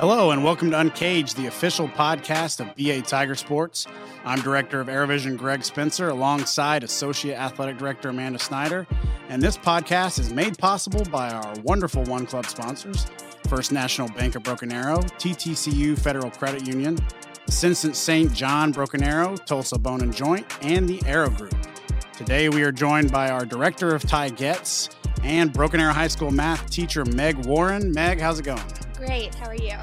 Hello, and welcome to Uncaged, the official podcast of BA Tiger Sports. I'm Director of Aerovision Greg Spencer, alongside Associate Athletic Director Amanda Snyder. And this podcast is made possible by our wonderful One Club sponsors First National Bank of Broken Arrow, TTCU Federal Credit Union, Ascension St. John Broken Arrow, Tulsa Bone and Joint, and the Arrow Group. Today we are joined by our Director of Tigets and Broken Arrow High School math teacher Meg Warren. Meg, how's it going? Great. How are you?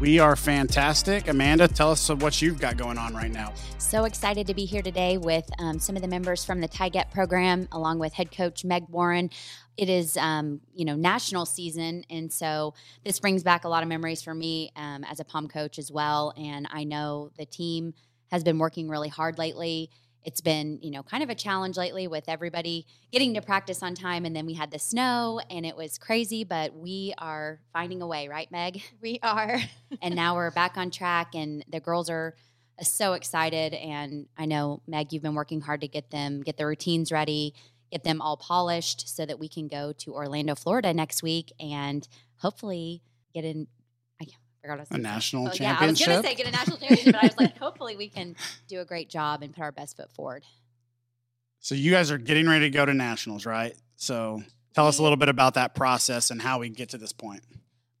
We are fantastic. Amanda, tell us what you've got going on right now. So excited to be here today with um, some of the members from the TIGET program, along with head coach Meg Warren. It is, um, you know, national season, and so this brings back a lot of memories for me um, as a pom coach as well. And I know the team has been working really hard lately it's been you know kind of a challenge lately with everybody getting to practice on time and then we had the snow and it was crazy but we are finding a way right meg? We are. And now we're back on track and the girls are uh, so excited and i know meg you've been working hard to get them get the routines ready get them all polished so that we can go to orlando florida next week and hopefully get in forgot a national oh, championship. Yeah, I was going to say get a national championship, but I was like, hopefully we can do a great job and put our best foot forward. So you guys are getting ready to go to nationals, right? So tell us a little bit about that process and how we get to this point.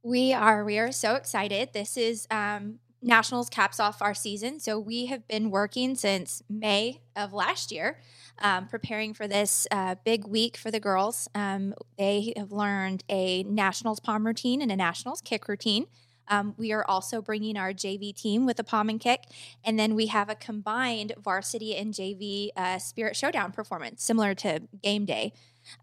We are we are so excited. This is um, nationals caps off our season, so we have been working since May of last year. Um, preparing for this uh, big week for the girls. Um, they have learned a nationals pom routine and a nationals kick routine. Um, we are also bringing our JV team with a pom and kick. And then we have a combined varsity and JV uh, Spirit Showdown performance, similar to game day.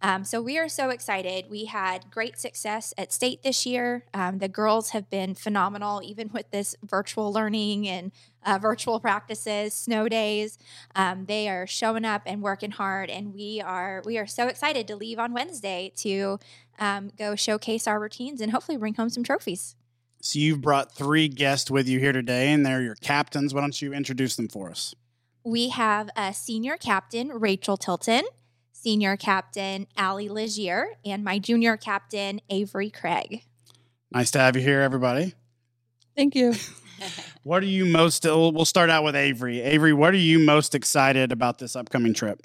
Um, so we are so excited. We had great success at state this year. Um, the girls have been phenomenal, even with this virtual learning and uh, virtual practices, snow days. Um, they are showing up and working hard, and we are we are so excited to leave on Wednesday to um, go showcase our routines and hopefully bring home some trophies. So you've brought three guests with you here today, and they're your captains. Why don't you introduce them for us? We have a senior captain, Rachel Tilton, senior captain, Allie Legier, and my junior captain, Avery Craig. Nice to have you here, everybody. Thank you. what are you most, we'll start out with Avery. Avery, what are you most excited about this upcoming trip?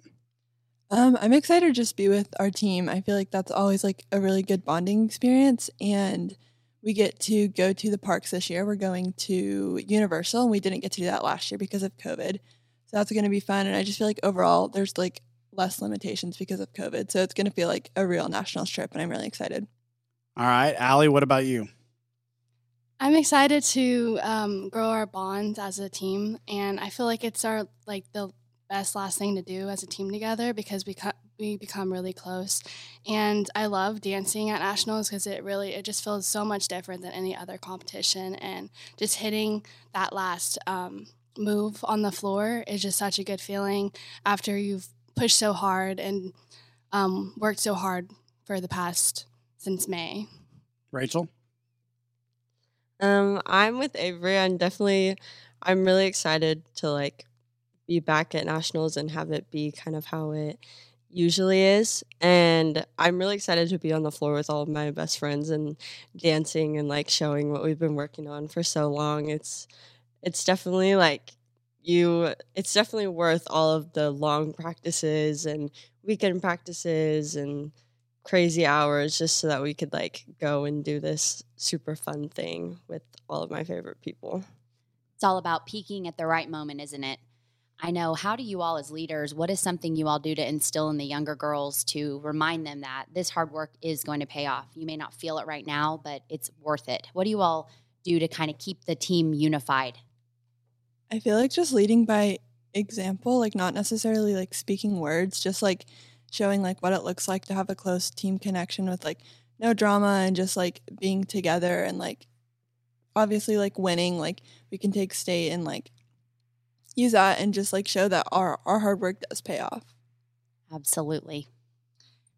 Um, I'm excited to just be with our team. I feel like that's always like a really good bonding experience. And we get to go to the parks this year. We're going to Universal, and we didn't get to do that last year because of COVID. So that's going to be fun. And I just feel like overall, there's like less limitations because of COVID. So it's going to feel like a real national trip, and I'm really excited. All right, Allie, what about you? I'm excited to um, grow our bonds as a team, and I feel like it's our like the best last thing to do as a team together because we we become really close. And I love dancing at nationals because it really it just feels so much different than any other competition. And just hitting that last um, move on the floor is just such a good feeling after you've pushed so hard and um, worked so hard for the past since May. Rachel. Um, I'm with Avery. I'm definitely, I'm really excited to like be back at nationals and have it be kind of how it usually is. And I'm really excited to be on the floor with all of my best friends and dancing and like showing what we've been working on for so long. It's it's definitely like you it's definitely worth all of the long practices and weekend practices and crazy hours just so that we could like go and do this super fun thing with all of my favorite people. It's all about peaking at the right moment, isn't it? I know. How do you all, as leaders, what is something you all do to instill in the younger girls to remind them that this hard work is going to pay off? You may not feel it right now, but it's worth it. What do you all do to kind of keep the team unified? I feel like just leading by example, like not necessarily like speaking words, just like showing like what it looks like to have a close team connection with like no drama and just like being together and like obviously like winning like we can take state and like use that and just like show that our our hard work does pay off. Absolutely.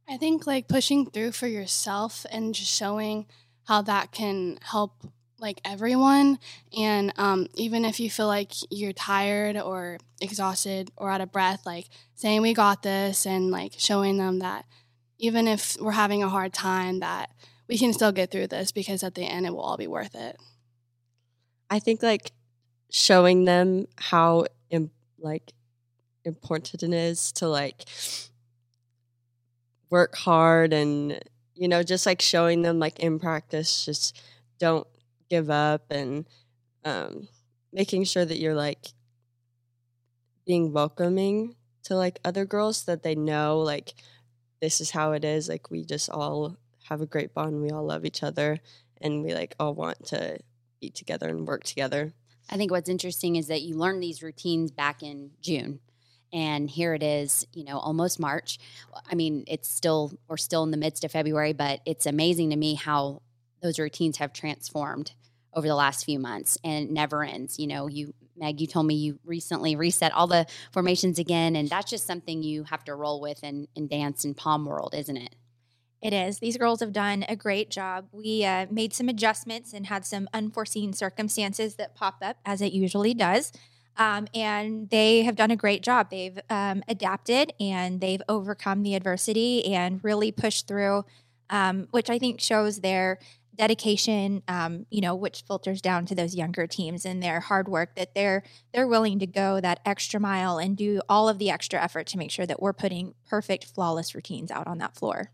I think like pushing through for yourself and just showing how that can help like everyone and um, even if you feel like you're tired or exhausted or out of breath like saying we got this and like showing them that even if we're having a hard time that we can still get through this because at the end it will all be worth it I think like showing them how Im- like important it is to like work hard and you know just like showing them like in practice just don't give up and um making sure that you're like being welcoming to like other girls that they know like this is how it is like we just all have a great bond we all love each other and we like all want to be together and work together I think what's interesting is that you learn these routines back in June. And here it is, you know, almost March. I mean, it's still, we're still in the midst of February, but it's amazing to me how those routines have transformed over the last few months and it never ends. You know, you, Meg, you told me you recently reset all the formations again, and that's just something you have to roll with in, in dance and pom world, isn't it? It is. These girls have done a great job. We uh, made some adjustments and had some unforeseen circumstances that pop up, as it usually does. Um, and they have done a great job. They've um, adapted and they've overcome the adversity and really pushed through, um, which I think shows their dedication. Um, you know, which filters down to those younger teams and their hard work that they're they're willing to go that extra mile and do all of the extra effort to make sure that we're putting perfect, flawless routines out on that floor.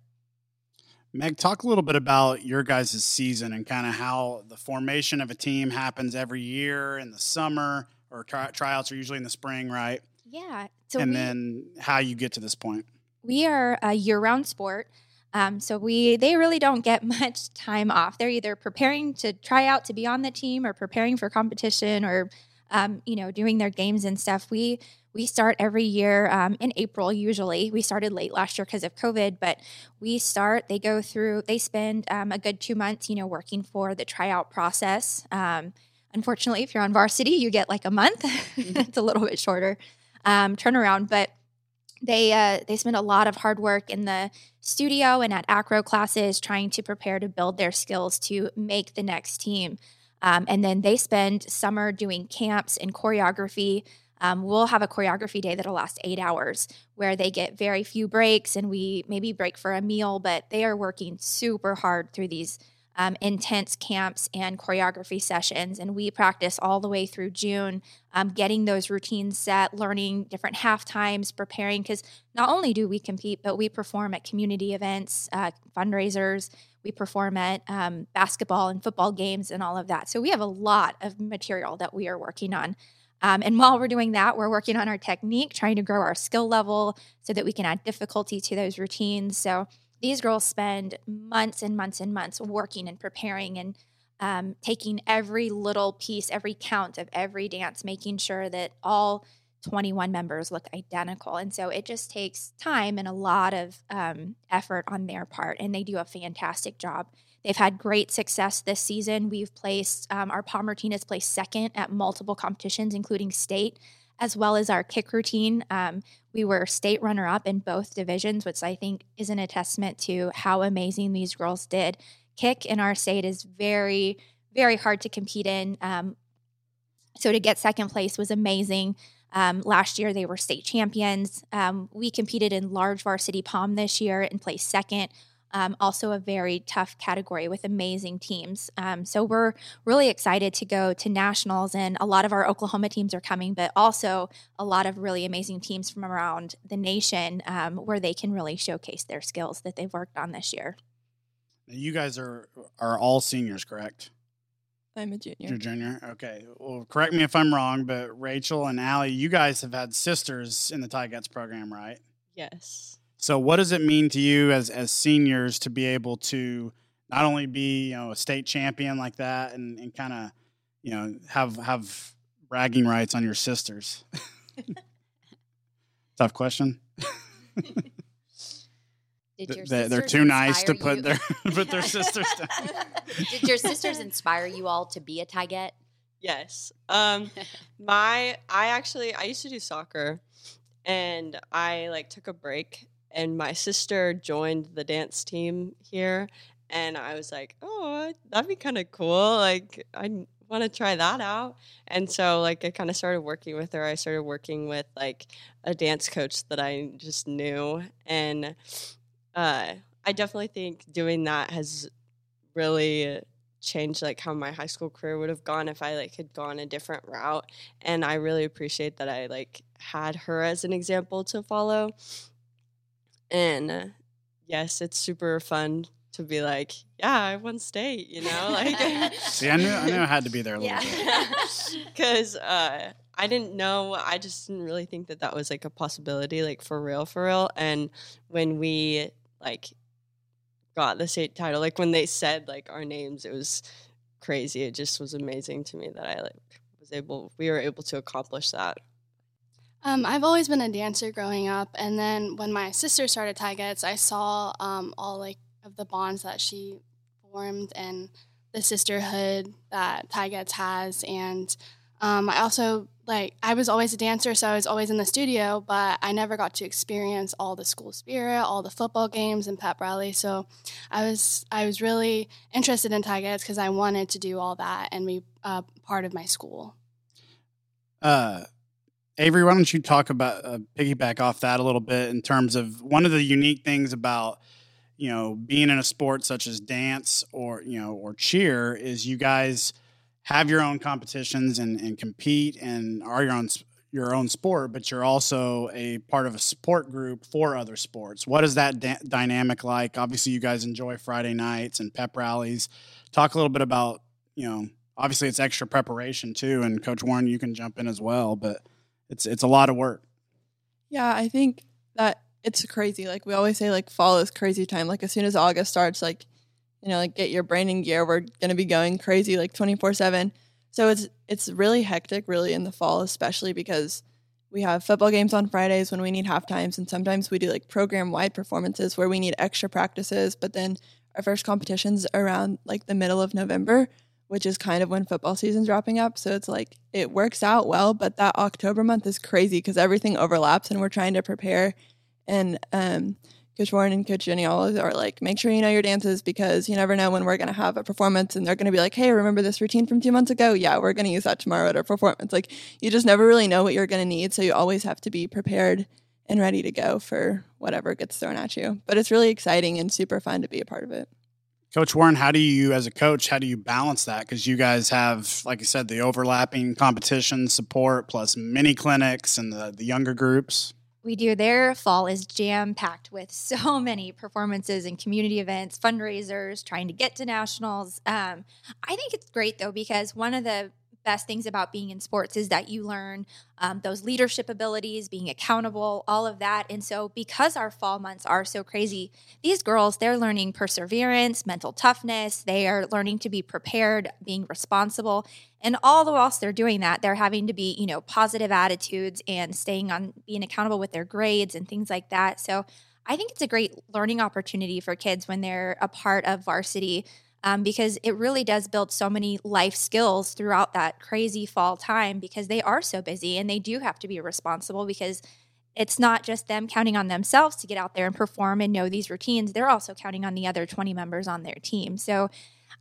Meg, talk a little bit about your guys' season and kind of how the formation of a team happens every year in the summer, or try- tryouts are usually in the spring, right? Yeah. So and we, then how you get to this point. we are a year-round sport. Um, so we they really don't get much time off. They're either preparing to try out to be on the team, or preparing for competition, or um, you know doing their games and stuff. We we start every year um, in April. Usually, we started late last year because of COVID, but we start. They go through. They spend um, a good two months, you know, working for the tryout process. Um, unfortunately, if you're on varsity, you get like a month. it's a little bit shorter um, turnaround, but they uh, they spend a lot of hard work in the studio and at acro classes trying to prepare to build their skills to make the next team. Um, and then they spend summer doing camps and choreography. Um, we'll have a choreography day that'll last eight hours where they get very few breaks and we maybe break for a meal, but they are working super hard through these um, intense camps and choreography sessions. And we practice all the way through June, um, getting those routines set, learning different half times, preparing. Because not only do we compete, but we perform at community events, uh, fundraisers, we perform at um, basketball and football games and all of that. So we have a lot of material that we are working on. Um, and while we're doing that, we're working on our technique, trying to grow our skill level so that we can add difficulty to those routines. So these girls spend months and months and months working and preparing and um, taking every little piece, every count of every dance, making sure that all 21 members look identical. And so it just takes time and a lot of um, effort on their part. And they do a fantastic job. They've had great success this season. We've placed, um, our Palmer team has placed second at multiple competitions, including state, as well as our kick routine. Um, we were state runner up in both divisions, which I think is an testament to how amazing these girls did. Kick in our state is very, very hard to compete in. Um, so to get second place was amazing. Um, last year, they were state champions. Um, we competed in large varsity pom this year and placed second. Um, also, a very tough category with amazing teams. Um, so, we're really excited to go to nationals, and a lot of our Oklahoma teams are coming, but also a lot of really amazing teams from around the nation um, where they can really showcase their skills that they've worked on this year. You guys are are all seniors, correct? I'm a junior. You're junior. Okay. Well, correct me if I'm wrong, but Rachel and Allie, you guys have had sisters in the Tigets program, right? yes So, what does it mean to you as as seniors to be able to not only be you know a state champion like that and, and kind of you know have have bragging rights on your sisters? Tough question. Did your They- They're too nice to put you- their put their sisters down. Did your sisters inspire you all to be a Tigette? Yes. Um my I actually I used to do soccer and I like took a break and my sister joined the dance team here and I was like, "Oh, that'd be kind of cool. Like I want to try that out." And so like I kind of started working with her. I started working with like a dance coach that I just knew and uh I definitely think doing that has really changed like how my high school career would have gone if I like had gone a different route. And I really appreciate that I like had her as an example to follow. And yes, it's super fun to be like, yeah, I won state, you know, like. See, I knew I knew I had to be there a little Yeah. bit. because uh, I didn't know. I just didn't really think that that was like a possibility, like for real, for real. And when we like got the state title, like when they said like our names, it was crazy. It just was amazing to me that I like was able. We were able to accomplish that. Um, I've always been a dancer growing up, and then when my sister started Tigets, I saw um, all like of the bonds that she formed and the sisterhood that Tigets has, and um, I also like I was always a dancer, so I was always in the studio, but I never got to experience all the school spirit, all the football games and pep rally. So I was I was really interested in Tigets because I wanted to do all that and be uh, part of my school. Uh, Avery, why don't you talk about uh, piggyback off that a little bit in terms of one of the unique things about you know being in a sport such as dance or you know or cheer is you guys have your own competitions and, and compete and are your own your own sport, but you're also a part of a support group for other sports. What is that da- dynamic like? Obviously, you guys enjoy Friday nights and pep rallies. Talk a little bit about you know obviously it's extra preparation too, and Coach Warren, you can jump in as well, but it's it's a lot of work. Yeah, I think that it's crazy. Like we always say, like fall is crazy time. Like as soon as August starts, like you know, like get your brain in gear. We're gonna be going crazy like twenty four seven. So it's it's really hectic, really in the fall, especially because we have football games on Fridays when we need half times, and sometimes we do like program wide performances where we need extra practices. But then our first competitions around like the middle of November, which is kind of when football season's wrapping up. So it's like it works out well, but that October month is crazy because everything overlaps and we're trying to prepare. And um, Coach Warren and Coach Jenny always are like, make sure you know your dances because you never know when we're going to have a performance and they're going to be like, hey, remember this routine from two months ago? Yeah, we're going to use that tomorrow at our performance. Like, you just never really know what you're going to need. So you always have to be prepared and ready to go for whatever gets thrown at you. But it's really exciting and super fun to be a part of it. Coach Warren, how do you, as a coach, how do you balance that? Because you guys have, like I said, the overlapping competition support plus mini clinics and the, the younger groups. We do. Their fall is jam packed with so many performances and community events, fundraisers, trying to get to nationals. Um, I think it's great though because one of the best things about being in sports is that you learn um, those leadership abilities, being accountable, all of that. And so, because our fall months are so crazy, these girls they're learning perseverance, mental toughness. They are learning to be prepared, being responsible, and all the whilst they're doing that, they're having to be, you know, positive attitudes and staying on being accountable with their grades and things like that. So I think it's a great learning opportunity for kids when they're a part of varsity um, because it really does build so many life skills throughout that crazy fall time because they are so busy and they do have to be responsible because it's not just them counting on themselves to get out there and perform and know these routines. They're also counting on the other 20 members on their team. So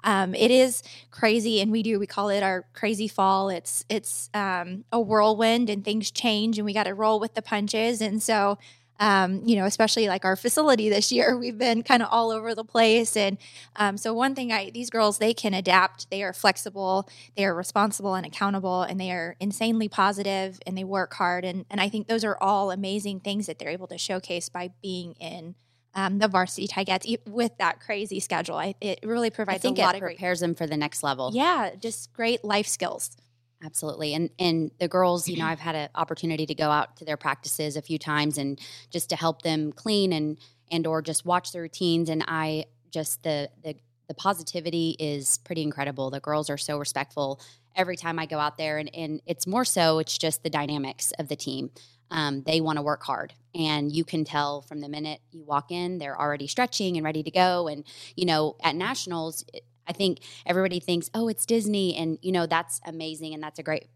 um, it is crazy, and we do we call it our crazy fall. It's it's um, a whirlwind, and things change, and we got to roll with the punches. And so, um, you know, especially like our facility this year, we've been kind of all over the place. And um, so, one thing I these girls they can adapt. They are flexible, they are responsible and accountable, and they are insanely positive, and they work hard. And and I think those are all amazing things that they're able to showcase by being in um, the varsity Tigets e- with that crazy schedule. I, it really provides I think a lot it of great, prepares them for the next level. yeah, just great life skills. Absolutely. And and the girls, you know, I've had an opportunity to go out to their practices a few times and just to help them clean and and or just watch the routines and I just the the the positivity is pretty incredible. The girls are so respectful every time I go out there and and it's more so it's just the dynamics of the team. Um, they want to work hard and you can tell from the minute you walk in they're already stretching and ready to go and you know at nationals I think everybody thinks, oh, it's Disney, and you know that's amazing, and that's a great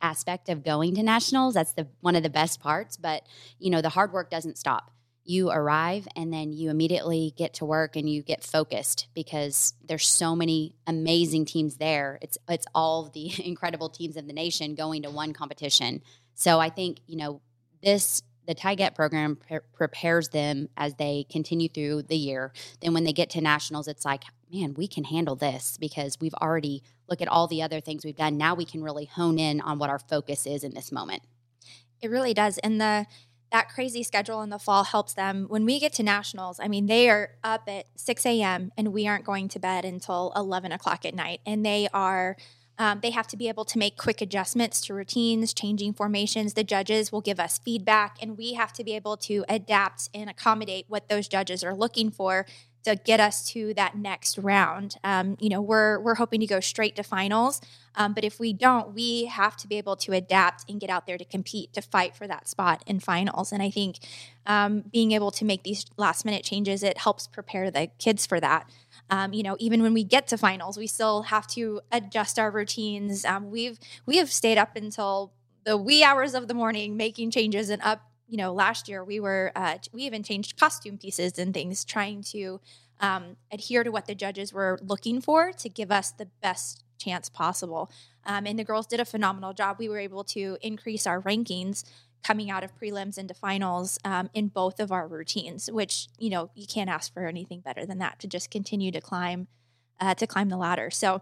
aspect of going to nationals. That's the one of the best parts. But you know, the hard work doesn't stop. You arrive, and then you immediately get to work, and you get focused because there's so many amazing teams there. It's it's all the incredible teams of the nation going to one competition. So I think you know this the TIGET program pre- prepares them as they continue through the year. Then when they get to nationals, it's like, man, we can handle this because we've already look at all the other things we've done. Now we can really hone in on what our focus is in this moment. It really does. And the that crazy schedule in the fall helps them when we get to nationals. I mean, they are up at 6 a.m. and we aren't going to bed until 11 o'clock at night. And they are um, they have to be able to make quick adjustments to routines, changing formations. The judges will give us feedback, and we have to be able to adapt and accommodate what those judges are looking for to get us to that next round. Um, you know, we're we're hoping to go straight to finals, um, but if we don't, we have to be able to adapt and get out there to compete to fight for that spot in finals. And I think um, being able to make these last minute changes it helps prepare the kids for that. Um, you know, even when we get to finals, we still have to adjust our routines. Um, we've we have stayed up until the wee hours of the morning making changes and up. You know, last year we were uh, we even changed costume pieces and things, trying to um, adhere to what the judges were looking for to give us the best chance possible. Um, and the girls did a phenomenal job. We were able to increase our rankings coming out of prelims into finals um, in both of our routines, which you know you can't ask for anything better than that to just continue to climb uh, to climb the ladder. So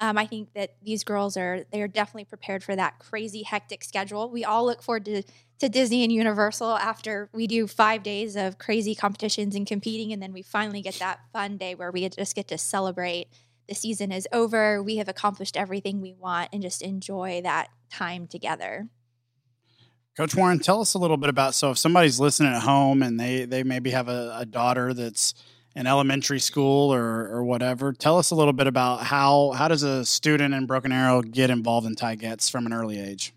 um, I think that these girls are they are definitely prepared for that crazy hectic schedule. We all look forward to to Disney and Universal after we do five days of crazy competitions and competing, and then we finally get that fun day where we just get to celebrate. The season is over. We have accomplished everything we want, and just enjoy that time together. Coach Warren, tell us a little bit about so if somebody's listening at home and they they maybe have a, a daughter that's in elementary school or or whatever, tell us a little bit about how how does a student in Broken Arrow get involved in Tigets from an early age?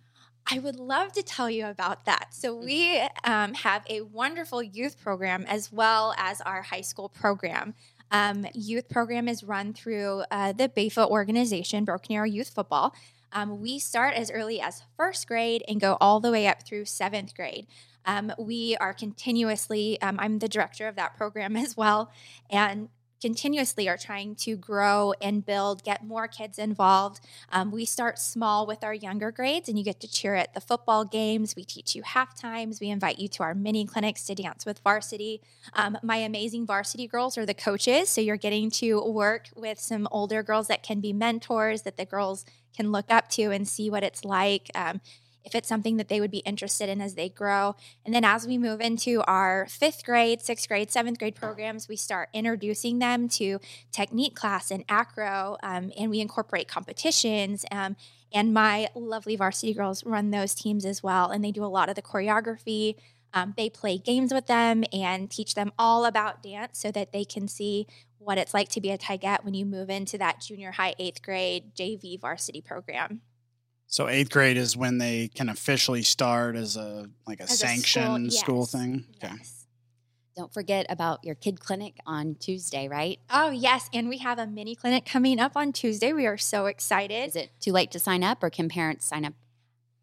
I would love to tell you about that. So, we um, have a wonderful youth program as well as our high school program. Um, youth program is run through uh, the BAFA organization, Broken Arrow Youth Football. Um, we start as early as first grade and go all the way up through seventh grade. Um, we are continuously, um, I'm the director of that program as well, and continuously are trying to grow and build, get more kids involved. Um, we start small with our younger grades, and you get to cheer at the football games. We teach you half times. We invite you to our mini clinics to dance with varsity. Um, my amazing varsity girls are the coaches, so you're getting to work with some older girls that can be mentors that the girls can look up to and see what it's like. Um, if it's something that they would be interested in as they grow. And then as we move into our fifth grade, sixth grade, seventh grade programs, we start introducing them to technique class and acro, um, and we incorporate competitions. Um, and my lovely varsity girls run those teams as well, and they do a lot of the choreography. Um, they play games with them and teach them all about dance so that they can see what it's like to be a Tigette when you move into that junior high eighth grade JV varsity program. So eighth grade is when they can officially start as a like a As sanctioned school, school, yes. thing. Okay. Don't forget about your kid clinic on Tuesday, right? Oh, yes. And we have a mini clinic coming up on Tuesday. We are so excited. Is it too late to sign up or can parents sign up?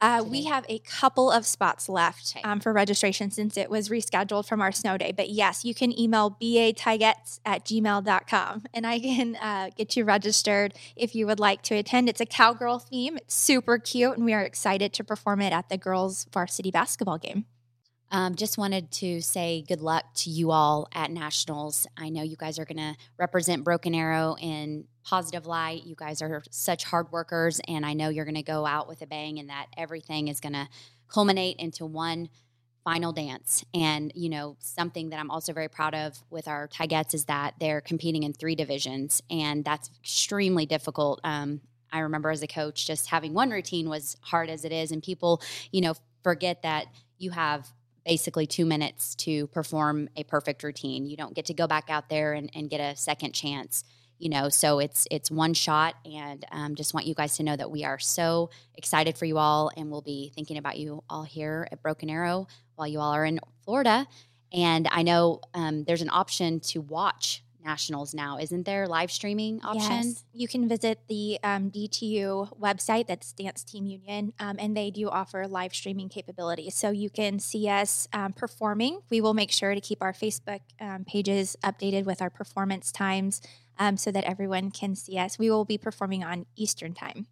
Uh, we have a couple of spots left um, for registration since it was rescheduled from our snow day. But yes, you can email batagets at gmail.com and I can uh, get you registered if you would like to attend. It's a cowgirl theme. It's super cute, and we are excited to perform it at the girls' varsity basketball game. Um, just wanted to say good luck to you all at nationals. I know you guys are going to represent Broken Arrow in positive light. You guys are such hard workers, and I know you're going to go out with a bang, and that everything is going to culminate into one final dance. And you know, something that I'm also very proud of with our Tigets is that they're competing in three divisions, and that's extremely difficult. Um, I remember as a coach, just having one routine was hard as it is, and people, you know, forget that you have basically two minutes to perform a perfect routine. You don't get to go back out there and, and get a second chance. You know, so it's it's one shot, and um, just want you guys to know that we are so excited for you all, and we'll be thinking about you all here at Broken Arrow while you all are in Florida. And I know um, there's an option to watch nationals now, isn't there? Live streaming option. Yes. You can visit the um, DTU website, that's Dance Team Union, um, and they do offer live streaming capabilities. So you can see us um, performing. We will make sure to keep our Facebook um, pages updated with our performance times um, so that everyone can see us. We will be performing on Eastern Time.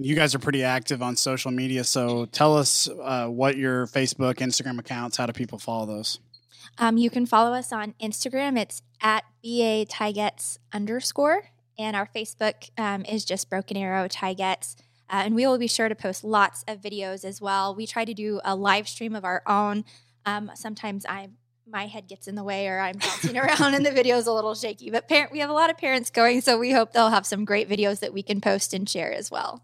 You guys are pretty active on social media, so tell us uh, what your Facebook, Instagram accounts. How do people follow those? Um, you can follow us on Instagram. It's at BA Tigets underscore. And our Facebook um, is just Broken Arrow Tigets. Uh, and we will be sure to post lots of videos as well. We try to do a live stream of our own. Um, sometimes I my head gets in the way or I'm bouncing around and the video is a little shaky. But parent, we have a lot of parents going, so we hope they'll have some great videos that we can post and share as well.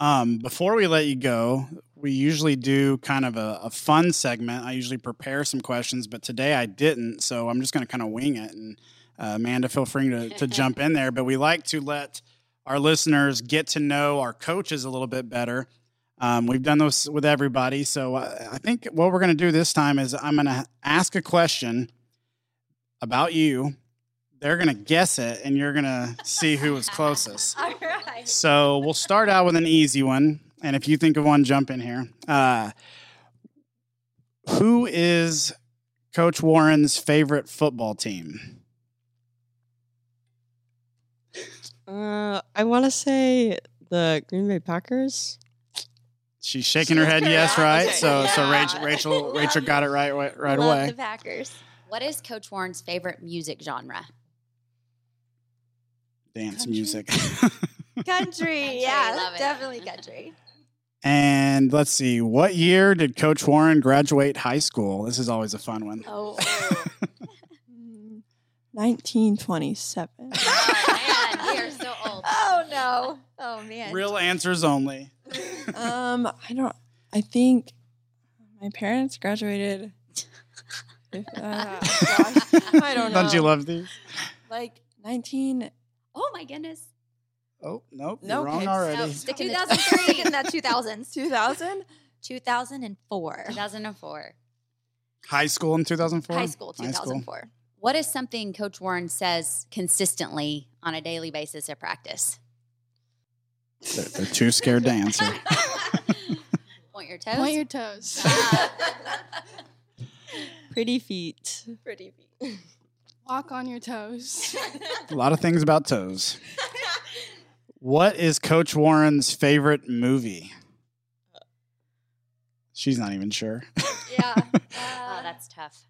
Um, before we let you go, we usually do kind of a, a, fun segment. I usually prepare some questions, but today I didn't, so I'm just going to kind of wing it. And uh, Amanda, feel free to, to jump in there. But we like to let our listeners get to know our coaches a little bit better. Um, we've done those with everybody. So uh, I think what we're going to do this time is I'm going to ask a question about you. They're going to guess it, and you're going to see who was closest. All right. So we'll start out with an easy one. And if you think of one, jump in here. Uh, who is Coach Warren's favorite football team? Uh, I want to say the Green Bay Packers. She's shaking her head, yes, right. So, yeah. so Rachel, Rachel, Rachel got it right, right Love away. The Packers. What is Coach Warren's favorite music genre? Dance country. music. country, country, yeah, definitely country. And let's see, what year did Coach Warren graduate high school? This is always a fun one. Oh, 1927. Oh, man, we are so old. Oh, no. Oh, man. Real answers only um, I don't. I think my parents graduated. uh, gosh, I don't know. Don't you love these? Like nineteen. Oh my goodness. Oh nope, nope. wrong already. No, stick in 2003 in that 2000s. 2000? 2004. 2004. High school in 2004? High school, 2004. High school. What is something Coach Warren says consistently on a daily basis at practice? They're, they're too scared to answer. Point your toes. Point your toes. Ah. Pretty feet. Pretty feet. Walk on your toes. A lot of things about toes. What is Coach Warren's favorite movie? She's not even sure. Yeah. Uh, oh, that's tough.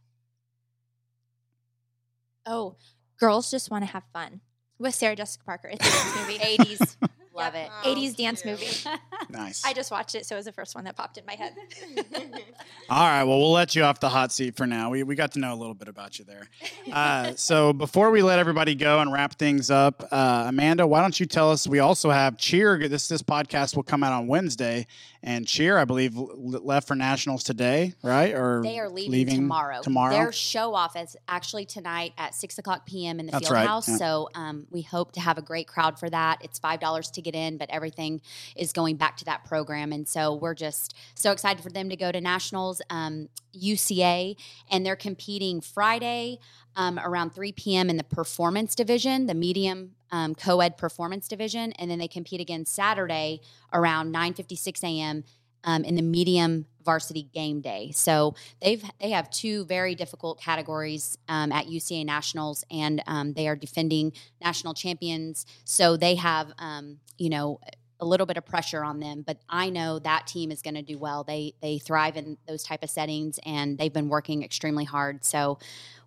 Oh, girls just want to have fun with Sarah Jessica Parker. It's a movie. 80s. Love it. 80s dance movie. nice. I just watched it, so it was the first one that popped in my head. All right. Well, we'll let you off the hot seat for now. We, we got to know a little bit about you there. Uh, so before we let everybody go and wrap things up, uh, Amanda, why don't you tell us? We also have Cheer. This this podcast will come out on Wednesday, and Cheer, I believe, left for nationals today, right? Or they are leaving, leaving tomorrow. Tomorrow. Their show off is actually tonight at six o'clock p.m. in the That's field right. house. Yeah. So um, we hope to have a great crowd for that. It's five dollars to get in, but everything is going back to that program. And so we're just so excited for them to go to nationals, um, UCA, and they're competing Friday um, around 3 p.m. in the performance division, the medium um, co-ed performance division, and then they compete again Saturday around 9:56 a.m. Um, in the medium varsity game day. So they've they have two very difficult categories um, at UCA Nationals, and um, they are defending national champions. So they have um, you know a little bit of pressure on them, but I know that team is going to do well. They they thrive in those type of settings, and they've been working extremely hard. So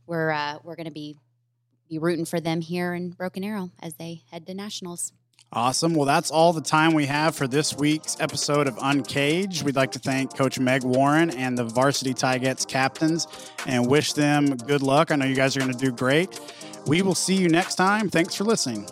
we're uh, we're going to be be rooting for them here in Broken Arrow as they head to nationals. Awesome. Well, that's all the time we have for this week's episode of Uncaged. We'd like to thank Coach Meg Warren and the Varsity Tigets captains and wish them good luck. I know you guys are going to do great. We will see you next time. Thanks for listening.